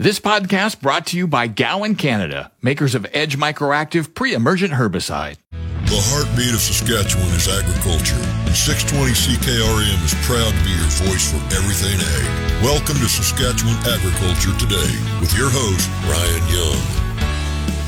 This podcast brought to you by Gowan Canada, makers of Edge Microactive pre-emergent herbicide. The heartbeat of Saskatchewan is agriculture, and 620 CKRM is proud to be your voice for everything ag. Welcome to Saskatchewan Agriculture Today with your host, Ryan Young.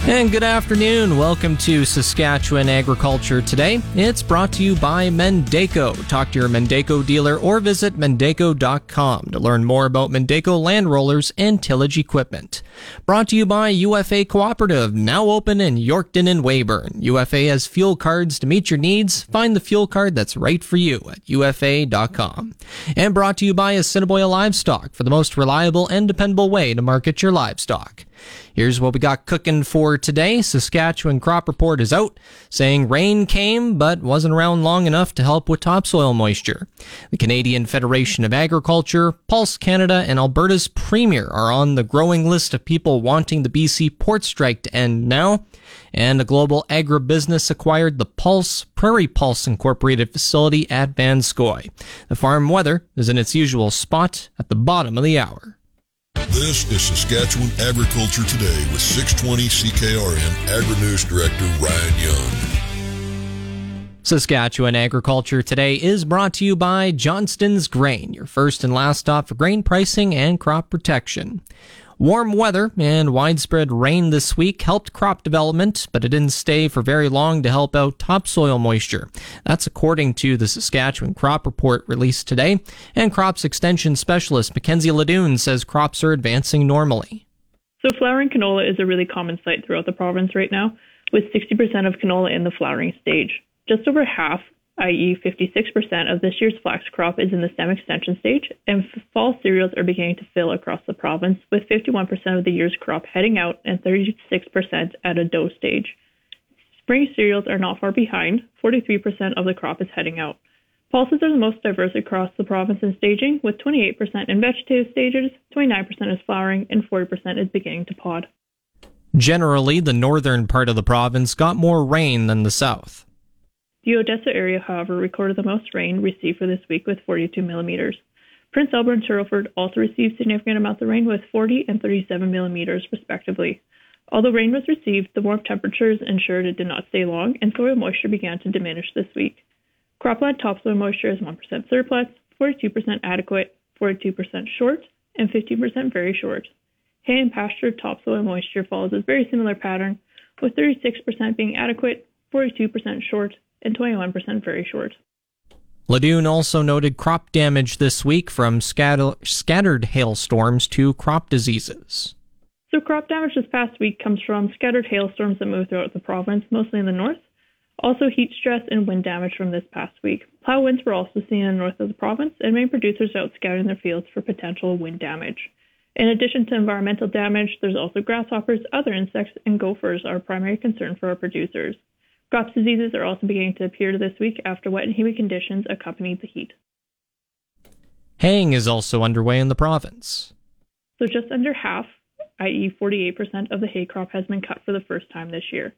And good afternoon. Welcome to Saskatchewan Agriculture Today. It's brought to you by Mandako. Talk to your Mandako dealer or visit mandako.com to learn more about Mandako land rollers and tillage equipment. Brought to you by UFA Cooperative, now open in Yorkton and Weyburn. UFA has fuel cards to meet your needs. Find the fuel card that's right for you at ufa.com. And brought to you by Assiniboia Livestock for the most reliable and dependable way to market your livestock. Here's what we got cooking for today. Saskatchewan crop report is out saying rain came but wasn't around long enough to help with topsoil moisture. The Canadian Federation of Agriculture, Pulse Canada, and Alberta's Premier are on the growing list of people wanting the BC port strike to end now. And a global agribusiness acquired the Pulse Prairie Pulse Incorporated facility at Vanscoy. The farm weather is in its usual spot at the bottom of the hour. This is Saskatchewan Agriculture Today with 620 CKRM Agri News Director Ryan Young. Saskatchewan Agriculture Today is brought to you by Johnston's Grain, your first and last stop for grain pricing and crop protection. Warm weather and widespread rain this week helped crop development, but it didn't stay for very long to help out topsoil moisture. That's according to the Saskatchewan Crop Report released today. And crops extension specialist Mackenzie Ledoux says crops are advancing normally. So, flowering canola is a really common sight throughout the province right now, with 60% of canola in the flowering stage. Just over half i.e., 56% of this year's flax crop is in the stem extension stage, and fall cereals are beginning to fill across the province, with 51% of the year's crop heading out and 36% at a dough stage. Spring cereals are not far behind, 43% of the crop is heading out. Pulses are the most diverse across the province in staging, with 28% in vegetative stages, 29% is flowering, and 40% is beginning to pod. Generally, the northern part of the province got more rain than the south. The Odessa area, however, recorded the most rain received for this week with 42 millimeters. Prince Albert and Turtleford also received significant amounts of rain with 40 and 37 millimeters, respectively. Although rain was received, the warm temperatures ensured it did not stay long, and soil moisture began to diminish this week. Cropland topsoil moisture is 1% surplus, 42% adequate, 42% short, and 15% very short. Hay and pasture topsoil moisture follows a very similar pattern, with 36% being adequate, 42% short, and 21% very short. Ledoux also noted crop damage this week from scatter- scattered hailstorms to crop diseases. So, crop damage this past week comes from scattered hailstorms that move throughout the province, mostly in the north. Also, heat stress and wind damage from this past week. Plow winds were also seen in the north of the province, and main producers are out scouting their fields for potential wind damage. In addition to environmental damage, there's also grasshoppers, other insects, and gophers are a primary concern for our producers. Crops diseases are also beginning to appear this week after wet and humid conditions accompanied the heat. Haying is also underway in the province. So just under half, i.e., 48% of the hay crop has been cut for the first time this year.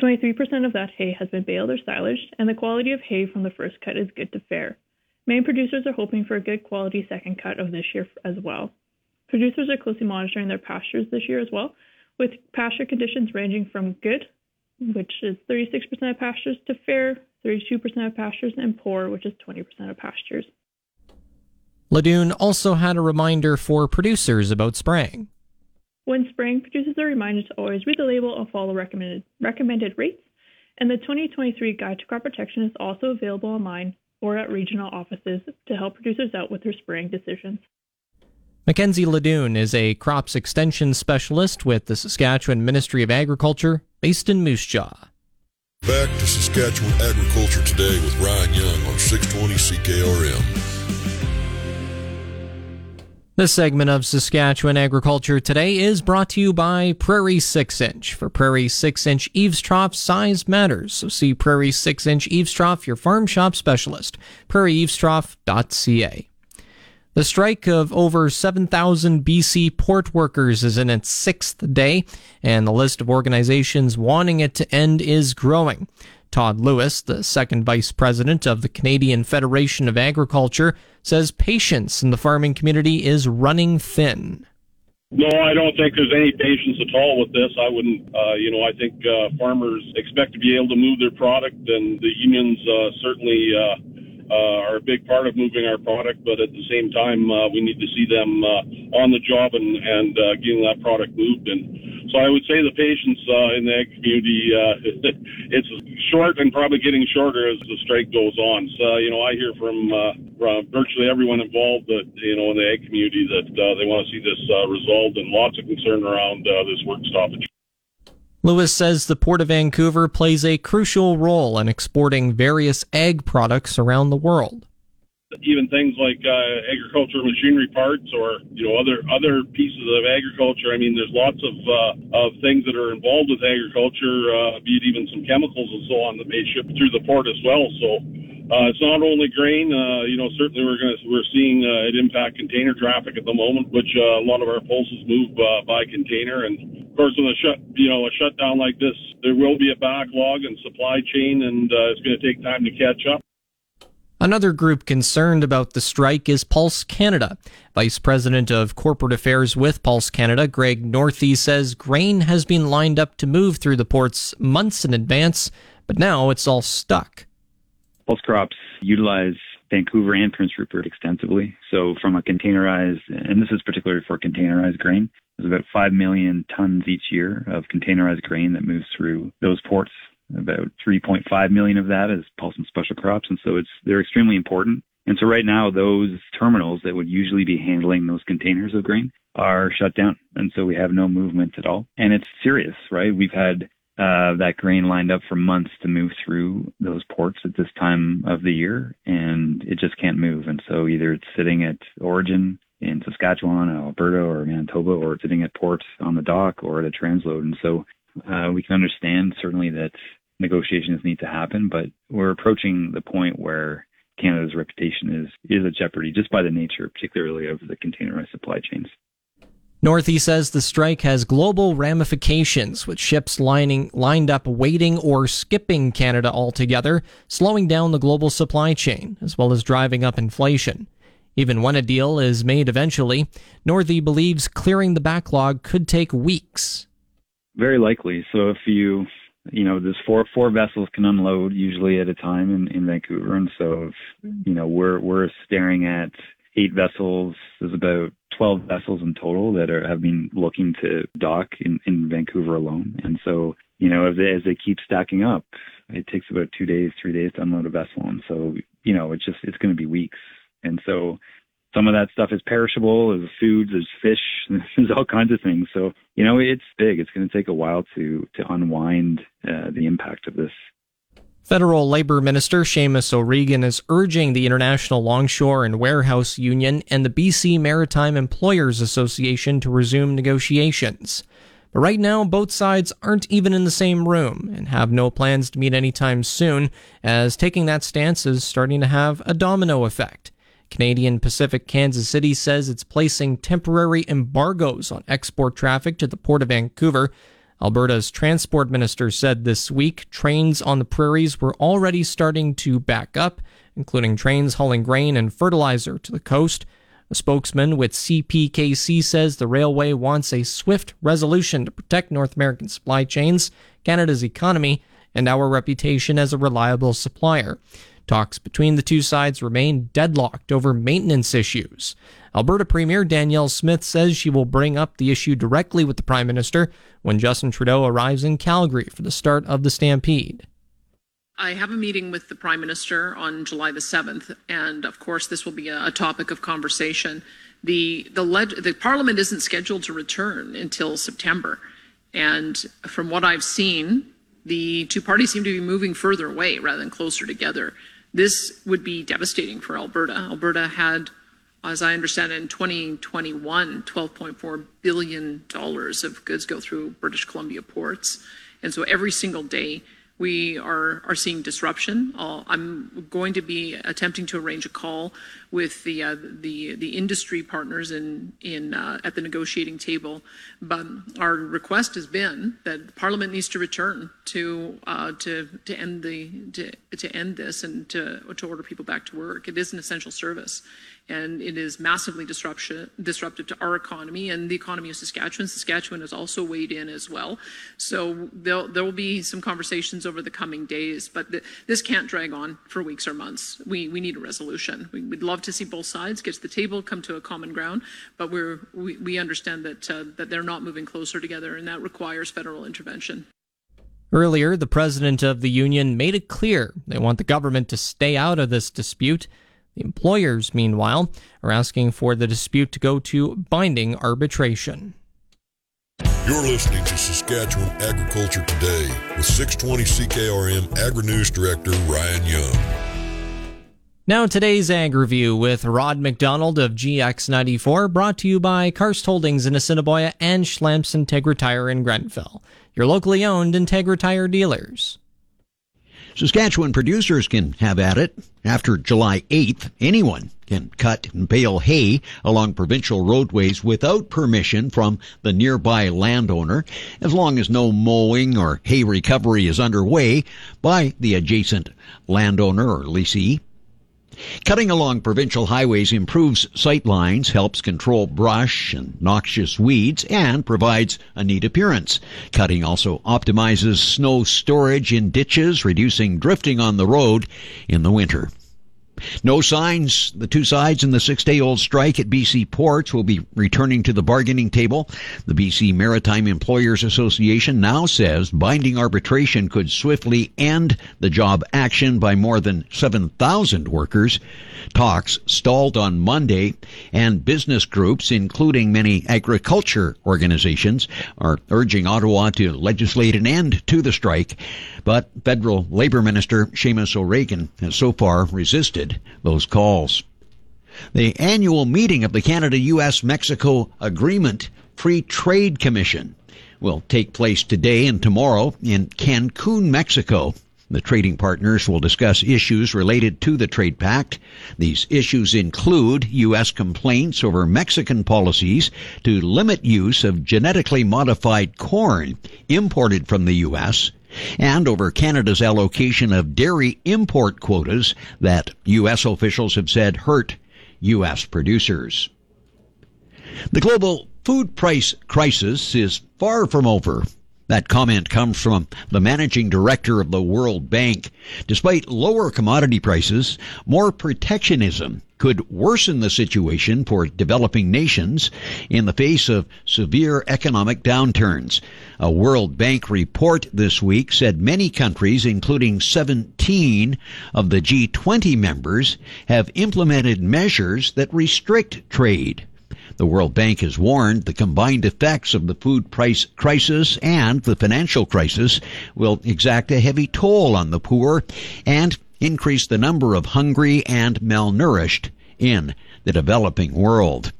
23% of that hay has been baled or silaged, and the quality of hay from the first cut is good to fair. Main producers are hoping for a good quality second cut of this year as well. Producers are closely monitoring their pastures this year as well, with pasture conditions ranging from good which is 36% of pastures, to fair, 32% of pastures, and poor, which is 20% of pastures. Ledoux also had a reminder for producers about spraying. When spraying, producers are reminded to always read the label and follow recommended, recommended rates. And the 2023 Guide to Crop Protection is also available online or at regional offices to help producers out with their spraying decisions. Mackenzie Ledoux is a crops extension specialist with the Saskatchewan Ministry of Agriculture based in Moose Jaw. Back to Saskatchewan Agriculture Today with Ryan Young on 620 CKRM. This segment of Saskatchewan Agriculture Today is brought to you by Prairie 6 Inch. For Prairie 6 Inch eaves trough, size matters. So see Prairie 6 Inch eaves trough, your farm shop specialist. PrairieEavesTrough.ca. The strike of over 7,000 BC port workers is in its sixth day, and the list of organizations wanting it to end is growing. Todd Lewis, the second vice president of the Canadian Federation of Agriculture, says patience in the farming community is running thin. No, I don't think there's any patience at all with this. I wouldn't, uh, you know, I think uh, farmers expect to be able to move their product, and the unions uh, certainly uh, uh, are a big part of moving our product. But at the same time, uh, we need to see them on the job and, and getting that product moved. And so I would say the patience in the ag community, it's short and probably getting shorter as the strike goes on. So, you know, I hear from uh virtually everyone involved that, you know, in the ag community that they want to see this resolved and lots of concern around this work stoppage. Lewis says the Port of Vancouver plays a crucial role in exporting various ag products around the world. Even things like uh, agricultural machinery parts, or you know other other pieces of agriculture. I mean, there's lots of uh, of things that are involved with agriculture, uh, be it even some chemicals and so on that may ship through the port as well. So uh, it's not only grain. Uh, you know, certainly we're going to we're seeing uh, it impact container traffic at the moment, which uh, a lot of our pulses move uh, by container. And of course, with a shut you know a shutdown like this, there will be a backlog in supply chain, and uh, it's going to take time to catch up. Another group concerned about the strike is Pulse Canada. Vice President of Corporate Affairs with Pulse Canada, Greg Northey, says grain has been lined up to move through the ports months in advance, but now it's all stuck. Pulse crops utilize Vancouver and Prince Rupert extensively. So from a containerized, and this is particularly for containerized grain, there's about 5 million tons each year of containerized grain that moves through those ports. About 3.5 million of that is pulse and special crops. And so it's, they're extremely important. And so right now, those terminals that would usually be handling those containers of grain are shut down. And so we have no movement at all. And it's serious, right? We've had uh, that grain lined up for months to move through those ports at this time of the year, and it just can't move. And so either it's sitting at origin in Saskatchewan, or Alberta, or Manitoba, or it's sitting at ports on the dock or at a transload. And so uh, we can understand certainly that negotiations need to happen, but we're approaching the point where Canada's reputation is is at jeopardy just by the nature, particularly of the containerized supply chains. Northey says the strike has global ramifications, with ships lining, lined up waiting or skipping Canada altogether, slowing down the global supply chain, as well as driving up inflation. Even when a deal is made eventually, Northey believes clearing the backlog could take weeks. Very likely. So if you, you know, there's four four vessels can unload usually at a time in, in Vancouver, and so if, you know we're we're staring at eight vessels. There's about 12 vessels in total that are, have been looking to dock in, in Vancouver alone. And so, you know, as they, as they keep stacking up, it takes about two days, three days to unload a vessel. And so, you know, it's just, it's going to be weeks. And so some of that stuff is perishable. There's foods, there's fish, there's all kinds of things. So, you know, it's big. It's going to take a while to, to unwind uh, the impact of this. Federal Labor Minister Seamus O'Regan is urging the International Longshore and Warehouse Union and the BC Maritime Employers Association to resume negotiations. But right now, both sides aren't even in the same room and have no plans to meet anytime soon, as taking that stance is starting to have a domino effect. Canadian Pacific Kansas City says it's placing temporary embargoes on export traffic to the Port of Vancouver Alberta's transport minister said this week trains on the prairies were already starting to back up, including trains hauling grain and fertilizer to the coast. A spokesman with CPKC says the railway wants a swift resolution to protect North American supply chains, Canada's economy, and our reputation as a reliable supplier. Talks between the two sides remain deadlocked over maintenance issues. Alberta Premier Danielle Smith says she will bring up the issue directly with the Prime Minister when Justin Trudeau arrives in Calgary for the start of the stampede. I have a meeting with the Prime Minister on July the 7th, and of course, this will be a, topic of conversation. The, the, leg- the Parliament isn't scheduled to return until September, and from what I've seen, the two parties seem to be moving further away rather than closer together. This would be devastating for Alberta. Alberta had as I understand it, in 2021, $12.4 billion of goods go through British Columbia ports. And so every single day, we are, are seeing disruption. Uh, I'm going to be attempting to arrange a call with the uh, industry partners uh, at the negotiating table. But our request has been that Parliament needs to return to to to end the to, to end this and to to order people back to work. It is an essential service, and it is massively disruption, disruptive to our economy and the economy of Saskatchewan. Saskatchewan has also weighed in as well. So there will be some conversations over the coming days, but th- this can't drag on for weeks or months. We, we need a resolution. We, would love to see both sides get to the table, come to a common ground, but we're, we, we understand that, uh, that they're not moving closer together, and that requires federal intervention. Earlier, the president of the union made it clear they want the government to stay out of this dispute the employers, meanwhile, are asking for the dispute to go to binding arbitration. You're listening to Saskatchewan Agriculture Today with 620 CKRM Agri News Director Ryan Young. Now, today's Ag Review with Rod McDonald of GX94, brought to you by Karst Holdings in Assiniboia and Schlamps Integra Tire in Grenfell, your locally owned Integra Tire dealers. Saskatchewan producers can have at it. After July 8th, anyone can cut and bale hay along provincial roadways without permission from the nearby landowner, as long as no mowing or hay recovery is underway by the adjacent landowner or leasee. Cutting along provincial highways improves sight lines, helps control brush and noxious weeds, and provides a neat appearance. Cutting also optimizes snow storage in ditches, reducing drifting on the road in the winter. No signs. The two sides in the six day old strike at BC ports will be returning to the bargaining table. The BC Maritime Employers Association now says binding arbitration could swiftly end the job action by more than 7,000 workers. Talks stalled on Monday, and business groups, including many agriculture organizations, are urging Ottawa to legislate an end to the strike. But federal labor minister Seamus O'Regan has so far resisted those calls. The annual meeting of the Canada US Mexico Agreement Free Trade Commission will take place today and tomorrow in Cancun, Mexico. The trading partners will discuss issues related to the trade pact. These issues include U.S. complaints over Mexican policies to limit use of genetically modified corn imported from the U.S. and over Canada's allocation of dairy import quotas that U.S. officials have said hurt U.S. producers. The global food price crisis is far from over. That comment comes from the managing director of the World Bank. Despite lower commodity prices, more protectionism could worsen the situation for developing nations in the face of severe economic downturns. A World Bank report this week said many countries, including 17 of the G20 members, have implemented measures that restrict trade. The World Bank has warned the combined effects of the food price crisis and the financial crisis will exact a heavy toll on the poor and increase the number of hungry and malnourished in the developing world.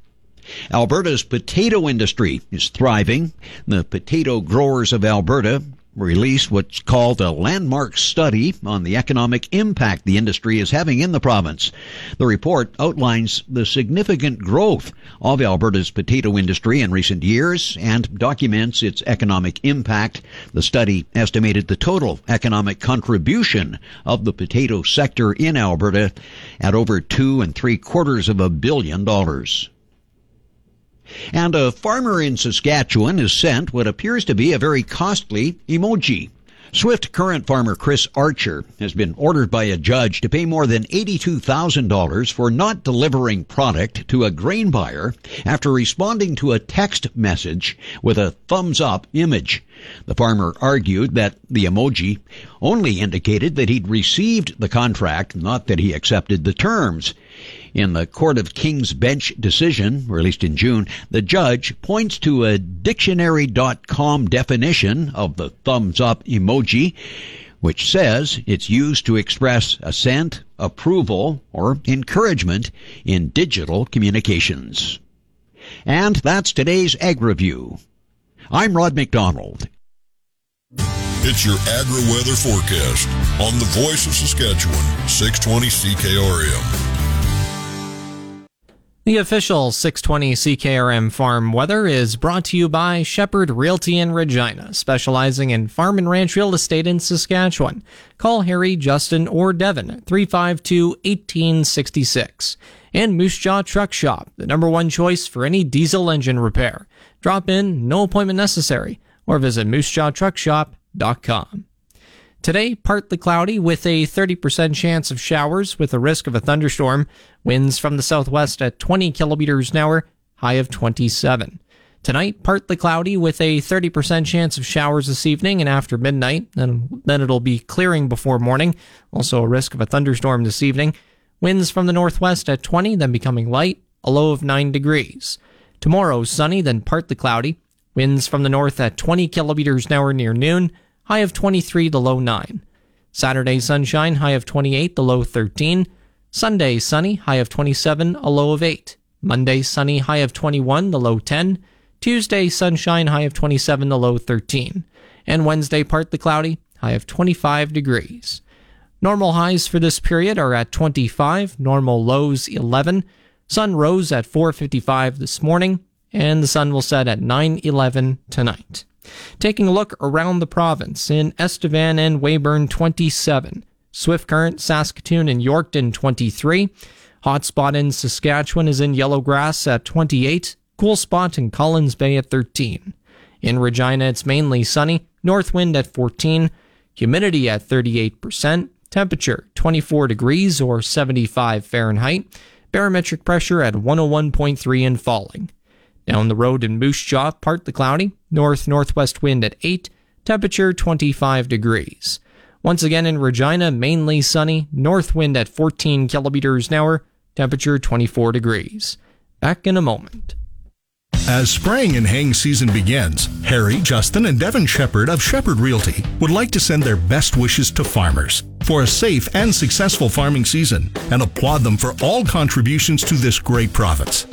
Alberta's potato industry is thriving. The potato growers of Alberta released what's called a landmark study on the economic impact the industry is having in the province. The report outlines the significant growth of Alberta's potato industry in recent years and documents its economic impact. The study estimated the total economic contribution of the potato sector in Alberta at over two and three quarters of a billion dollars. And a farmer in Saskatchewan has sent what appears to be a very costly emoji. Swift current farmer Chris Achter has been ordered by a judge to pay more than $82,000 for not delivering product to a grain buyer after responding to a text message with a thumbs up image. The farmer argued that the emoji only indicated that he'd received the contract, not that he accepted the terms. In the Court of King's Bench decision, released in June, the judge points to a dictionary.com definition of the thumbs up emoji, which says it's used to express assent, approval, or encouragement in digital communications. And that's today's Ag Review. I'm Rod McDonald. It's your agri weather forecast on the voice of Saskatchewan, 620 CKRM. The official 620 CKRM farm weather is brought to you by Shepherd Realty in Regina, specializing in farm and ranch real estate in Saskatchewan. Call Harry, Justin, or Devin 352 1866. And Moose Jaw Truck Shop, the number one choice for any diesel engine repair. Drop in, no appointment necessary, or visit moosejawtruckshop.com. Today, partly cloudy with a 30% chance of showers with a risk of a thunderstorm. Winds from the southwest at 20 kilometers an hour, high of 27. Tonight, partly cloudy with a 30% chance of showers this evening and after midnight, and then it'll be clearing before morning. Also, a risk of a thunderstorm this evening. Winds from the northwest at 20, then becoming light, a low of 9 degrees. Tomorrow, sunny, then partly cloudy. Winds from the north at 20 kilometers an hour near noon high of 23, the low 9. Saturday, sunshine, high of 28, the low 13. Sunday, sunny, high of 27, a low of 8. Monday, sunny, high of 21, the low 10. Tuesday, sunshine, high of 27, the low 13. And Wednesday, partly cloudy, high of 25 degrees. Normal highs for this period are at 25, normal lows 11. Sun rose at 4:55 this morning, and the sun will set at 9:11 tonight. Taking a look around the province in Estevan and Weyburn 27, Swift Current, Saskatoon, and Yorkton 23. Hotspot in Saskatchewan is in Yellowgrass at 28. Cool spot in Collins Bay at 13. In Regina, it's mainly sunny. North wind at 14. Humidity at 38%. Temperature 24 degrees or 75 Fahrenheit. Barometric pressure at 101.3 and falling. Down the road in Moose Jaw, partly cloudy, north northwest wind at 8, temperature 25 degrees. Once again in Regina, mainly sunny, north wind at 14 kilometers an hour, temperature 24 degrees. Back in a moment. As spraying and haying season begins, Harry, Justin, and Devin Shepherd of Shepherd Realty would like to send their best wishes to farmers for a safe and successful farming season and applaud them for all contributions to this great province.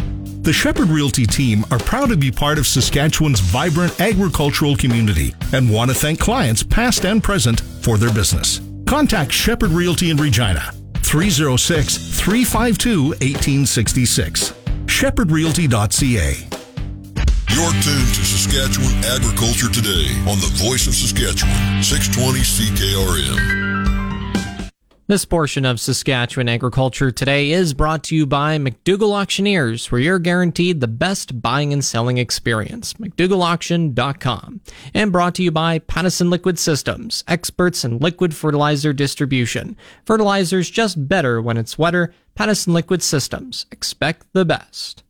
The Shepherd Realty team are proud to be part of Saskatchewan's vibrant agricultural community and want to thank clients past and present for their business. Contact Shepherd Realty in Regina 306 352 1866. ShepherdRealty.ca. You're tuned to Saskatchewan Agriculture Today on the Voice of Saskatchewan, 620 CKRM. This portion of Saskatchewan Agriculture Today is brought to you by McDougall Auctioneers, where you're guaranteed the best buying and selling experience. McDougallAuction.com. And brought to you by Pattison Liquid Systems, experts in liquid fertilizer distribution. Fertilizer's just better when it's wetter. Pattison Liquid Systems. Expect the best.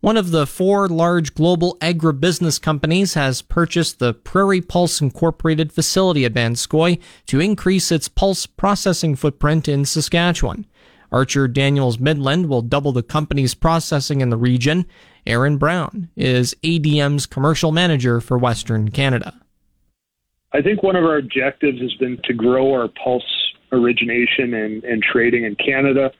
One of the four large global agribusiness companies has purchased the Prairie Pulse Incorporated facility at Vanscoy to increase its pulse processing footprint in Saskatchewan. Archer Daniels Midland will double the company's processing in the region. Aaron Brown is ADM's commercial manager for Western Canada. I think one of our objectives has been to grow our pulse origination and, and trading in Canada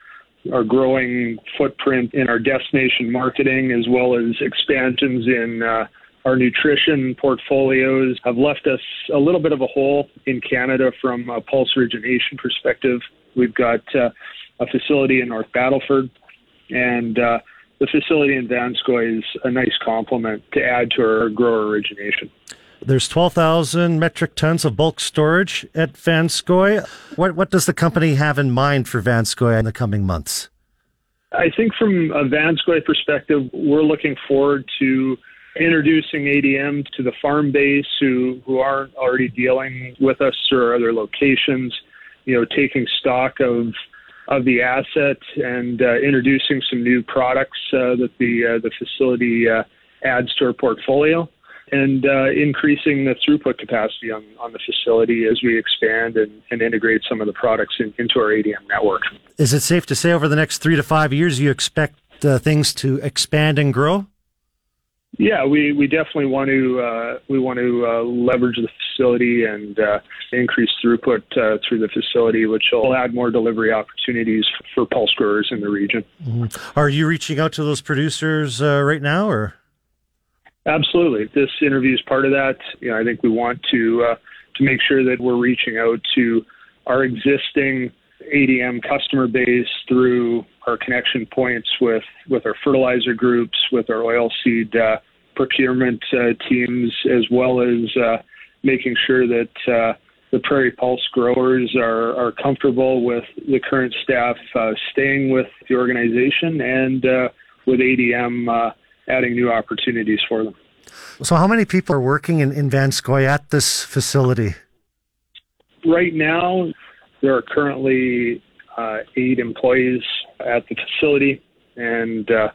our growing footprint in our destination marketing, as well as expansions in uh, our nutrition portfolios, have left us a little bit of a hole in Canada from a pulse origination perspective. We've got uh, a facility in North Battleford, and uh, the facility in Vanscoy is a nice complement to add to our grower origination. There's 12,000 metric tons of bulk storage at Vanscoy. What, what does the company have in mind for Vanscoy in the coming months? I think from a Vanscoy perspective, we're looking forward to introducing ADM to the farm base who, who aren't already dealing with us or other locations, you know, taking stock of of the asset and uh, introducing some new products uh, that the uh, the facility uh, adds to our portfolio and uh, increasing the throughput capacity on, on the facility as we expand and, and integrate some of the products in, into our ADM network. Is it safe to say over the next three to five years you expect uh, things to expand and grow? Yeah, we, we definitely want to uh, we want to uh, leverage the facility and uh, increase throughput uh, through the facility, which will add more delivery opportunities for pulse growers in the region. Mm-hmm. Are you reaching out to those producers uh, right now, or? Absolutely, this interview is part of that. You know, I think we want to uh, to make sure that we're reaching out to our existing ADM customer base through our connection points with, with our fertilizer groups, with our oilseed uh, procurement uh, teams, as well as uh, making sure that uh, the Prairie Pulse growers are, are comfortable with the current staff uh, staying with the organization and uh, with ADM adding new opportunities for them. So, how many people are working in, in Vanscoy at this facility? Right now, there are currently uh, eight employees at the facility, and uh,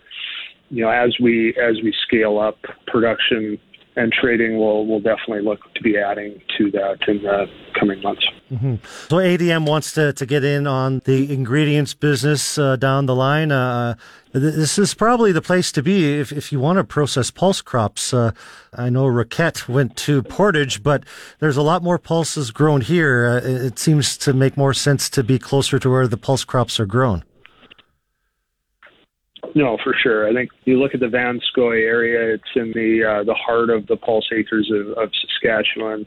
you know, as we as we scale up production and trading, we'll we'll definitely look to be adding to that in the coming months. Mm-hmm. So ADM wants to, to get in on the ingredients business uh, down the line. Uh, this is probably the place to be if, if you want to process pulse crops. Uh, I know Roquette went to Portage, but there's a lot more pulses grown here. Uh, it seems to make more sense to be closer to where the pulse crops are grown. No, for sure. I think you look at the Vanscoy area; it's in the uh, the heart of the pulse acres of, of Saskatchewan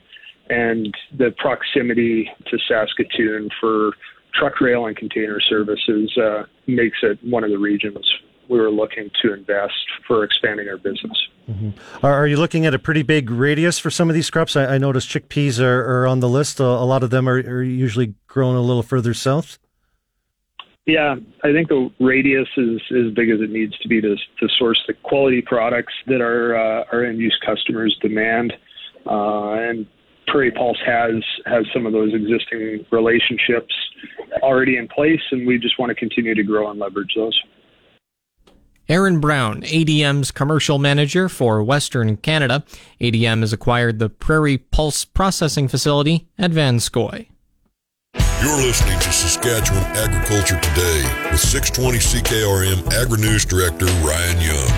and the proximity to Saskatoon for truck rail and container services uh, makes it one of the regions we were looking to invest for expanding our business. Mm-hmm. Are, you looking at a pretty big radius for some of these crops? I, I noticed chickpeas are, are, on the list. A, a lot of them are, are, usually grown a little further south. Yeah, I think the radius is as big as it needs to be to, to source the quality products that our uh, our end use customers demand. Uh, and Prairie Pulse has has some of those existing relationships already in place, and we just want to continue to grow and leverage those. Aaron Brown, ADM's commercial manager for Western Canada. ADM has acquired the Prairie Pulse processing facility at Vanscoy. You're listening to Saskatchewan Agriculture Today with 620 CKRM Agri News Director Ryan Young.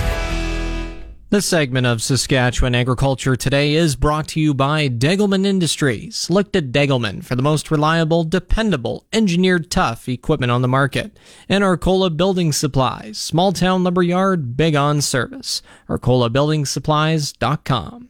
This segment of Saskatchewan Agriculture Today is brought to you by Degelman Industries. Look to Degelman for the most reliable, dependable, engineered tough equipment on the market. And Arcola Building Supplies, small town lumber yard, big on service. ArcolaBuildingSupplies.com.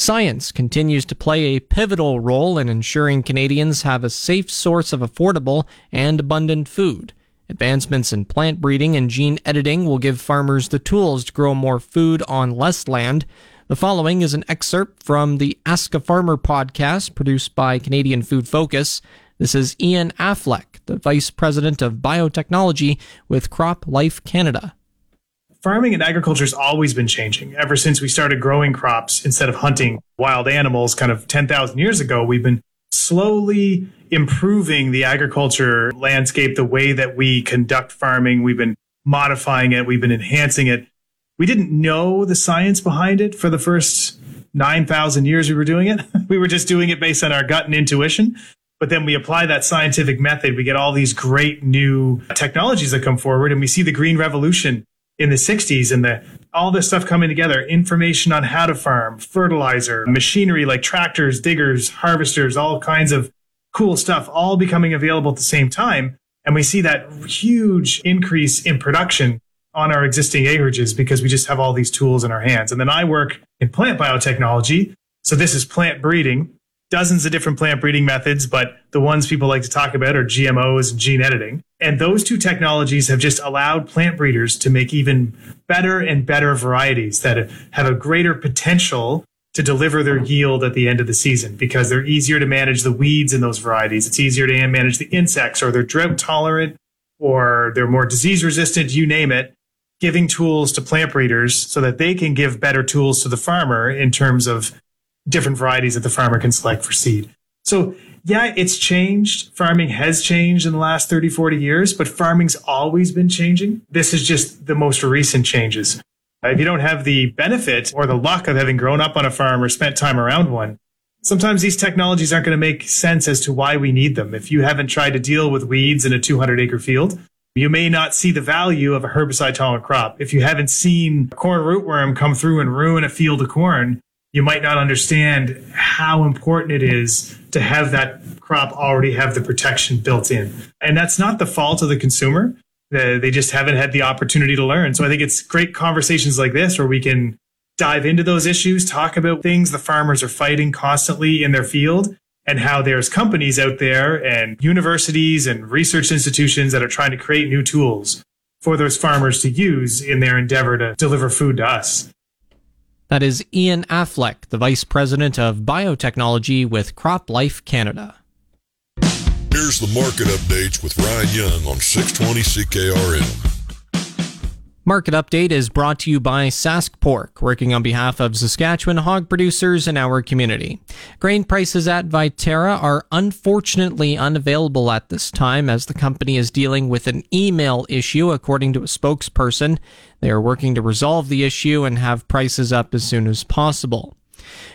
Science continues to play a pivotal role in ensuring Canadians have a safe source of affordable and abundant food. Advancements in plant breeding and gene editing will give farmers the tools to grow more food on less land. The following is an excerpt from the Ask a Farmer podcast produced by Canadian Food Focus. This is Ian Affleck, the Vice President of Biotechnology with CropLife Canada. Farming and agriculture has always been changing. Ever since we started growing crops instead of hunting wild animals kind of 10,000 years ago, we've been slowly improving the agriculture landscape, the way that we conduct farming. We've been modifying it. We've been enhancing it. We didn't know the science behind it for the first 9,000 years we were doing it. we were just doing it based on our gut and intuition. But then we apply that scientific method. We get all these great new technologies that come forward and we see the green revolution in the 60s and the all this stuff coming together information on how to farm fertilizer machinery like tractors diggers harvesters all kinds of cool stuff all becoming available at the same time. And we see that huge increase in production on our existing acreages because we just have all these tools in our hands. And then I work in plant biotechnology. So this is plant breeding, dozens of different plant breeding methods, but the ones people like to talk about are GMOs and gene editing. And those two technologies have just allowed plant breeders to make even better and better varieties that have a greater potential to deliver their yield at the end of the season because they're easier to manage the weeds in those varieties. It's easier to manage the insects or they're drought tolerant or they're more disease resistant, you name it. Giving tools to plant breeders so that they can give better tools to the farmer in terms of different varieties that the farmer can select for seed. So yeah, it's changed. Farming has changed in the last 30, 40 years, but farming's always been changing. This is just the most recent changes. Uh, if you don't have the benefit or the luck of having grown up on a farm or spent time around one, sometimes these technologies aren't going to make sense as to why we need them. If you haven't tried to deal with weeds in a 200 acre field, You may not see the value of a herbicide tolerant crop. If you haven't seen a corn rootworm come through and ruin a field of corn, you might not understand how important it is to have that crop already have the protection built in. And that's not the fault of the consumer. They just haven't had the opportunity to learn. So I think it's great conversations like this where we can dive into those issues, talk about things the farmers are fighting constantly in their field, and how there's companies out there and universities and research institutions that are trying to create new tools for those farmers to use in their endeavor to deliver food to us. That is Ian Affleck, the Vice President of Biotechnology with CropLife Canada. Here's the market updates with Ryan Young on 620 CKRM. Market Update is brought to you by Sask Pork, working on behalf of Saskatchewan hog producers in our community. Grain prices at Viterra are unfortunately unavailable at this time as the company is dealing with an email issue, according to a spokesperson. They are working to resolve the issue and have prices up as soon as possible.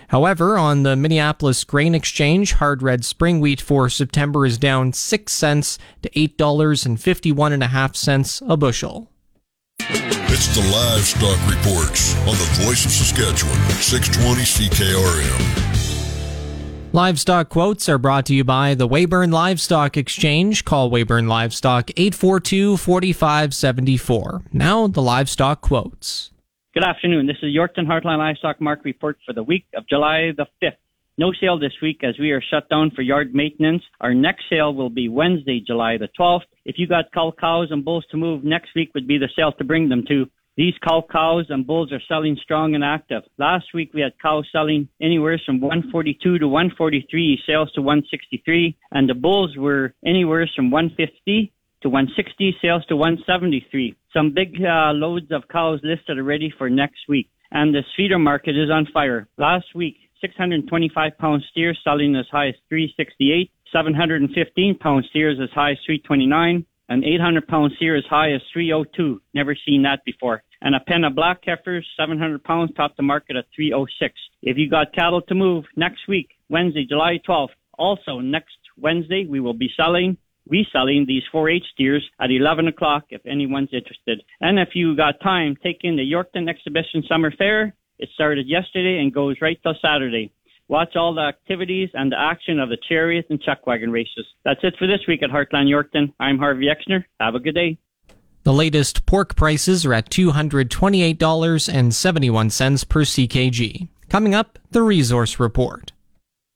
However, on the Minneapolis Grain Exchange, hard red spring wheat for September is down 6 cents to $8.51.5 a bushel. It's the livestock reports on the voice of Saskatchewan, 620 CKRM. Livestock quotes are brought to you by the Weyburn Livestock Exchange. Call Weyburn Livestock 842 4574. Now, the livestock quotes. Good afternoon. This is Yorkton Heartland Livestock Market Report for the week of July the 5th. No sale this week as we are shut down for yard maintenance. Our next sale will be Wednesday, July the 12th. If you got cull cows and bulls to move, next week would be the sale to bring them to. These cull cows and bulls are selling strong and active. Last week we had cows selling anywhere from 142 to 143, sales to 163, and the bulls were anywhere from 150 to 160, sales to 173. Some big uh, loads of cows listed already for next week. And the feeder market is on fire. Last week, 625 pound steers selling as high as 368, 715 pound steers as high as 329, and 800 pound steer as high as 302. Never seen that before. And a pen of black heifers, 700 pounds, topped the market at 306. If you got cattle to move next week, Wednesday, July 12th, also next Wednesday, we will be selling reselling these 4-H steers at 11 o'clock if anyone's interested. And if you got time, take in the Yorkton Exhibition Summer Fair it started yesterday and goes right till Saturday. Watch all the activities and the action of the chariot and chuck wagon races. That's it for this week at Heartland Yorkton. I'm Harvey Exner. Have a good day. The latest pork prices are at $228.71 per CKG. Coming up, the Resource Report.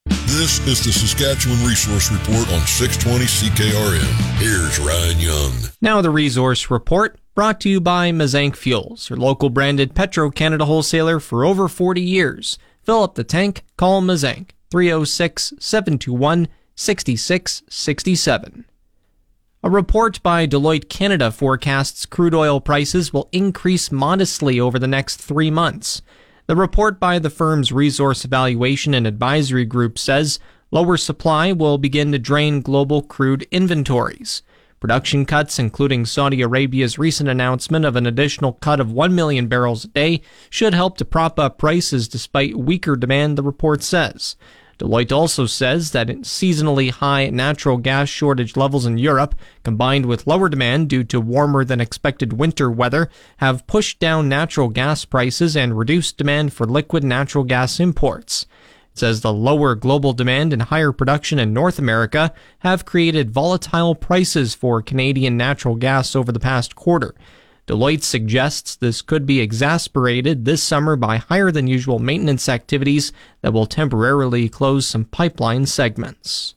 This is the Saskatchewan Resource Report on 620 CKRM. Here's Ryan Young. Now, the Resource Report brought to you by Mazank Fuels, your local branded Petro Canada wholesaler for over 40 years. Fill up the tank, call Mazank 306 721 6667. A report by Deloitte Canada forecasts crude oil prices will increase modestly over the next three months. The report by the firm's Resource Evaluation and Advisory Group says lower supply will begin to drain global crude inventories. Production cuts, including Saudi Arabia's recent announcement of an additional cut of 1 million barrels a day, should help to prop up prices despite weaker demand, the report says. Deloitte also says that seasonally high natural gas shortage levels in Europe, combined with lower demand due to warmer than expected winter weather, have pushed down natural gas prices and reduced demand for liquid natural gas imports. Says the lower global demand and higher production in North America have created volatile prices for Canadian natural gas over the past quarter. Deloitte suggests this could be exasperated this summer by higher than usual maintenance activities that will temporarily close some pipeline segments.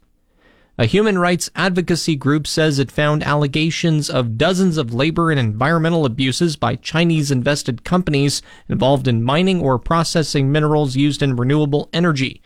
A human rights advocacy group says it found allegations of dozens of labor and environmental abuses by Chinese invested companies involved in mining or processing minerals used in renewable energy.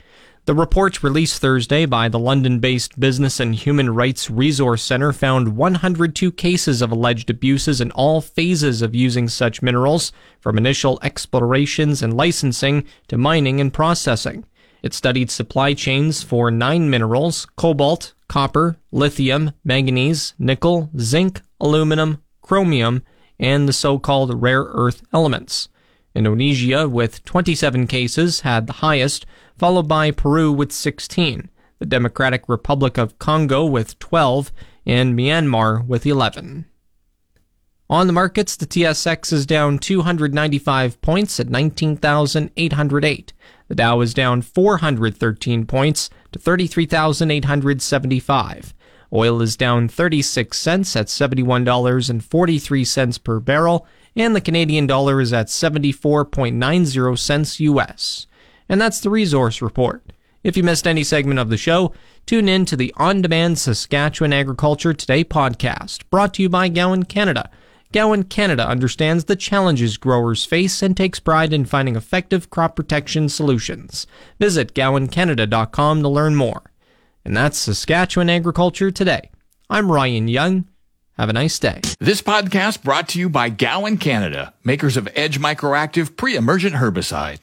The report released Thursday by the London based Business and Human Rights Resource Center found 102 cases of alleged abuses in all phases of using such minerals, from initial explorations and licensing to mining and processing. It studied supply chains for nine minerals cobalt, copper, lithium, manganese, nickel, zinc, aluminum, chromium, and the so called rare earth elements. Indonesia, with 27 cases, had the highest, followed by Peru with 16, the Democratic Republic of Congo with 12, and Myanmar with 11. On the markets, the TSX is down 295 points at 19,808. The Dow is down 413 points to 33,875. Oil is down 36 cents at $71.43 per barrel, and the Canadian dollar is at 74.90 cents US. And that's the resource report. If you missed any segment of the show, tune in to the on demand Saskatchewan Agriculture Today podcast, brought to you by Gowan Canada. Gowan Canada understands the challenges growers face and takes pride in finding effective crop protection solutions. Visit gowancanada.com to learn more. And that's Saskatchewan Agriculture Today. I'm Ryan Young. Have a nice day. This podcast brought to you by Gowan Canada, makers of Edge MicroActiv pre-emergent herbicide.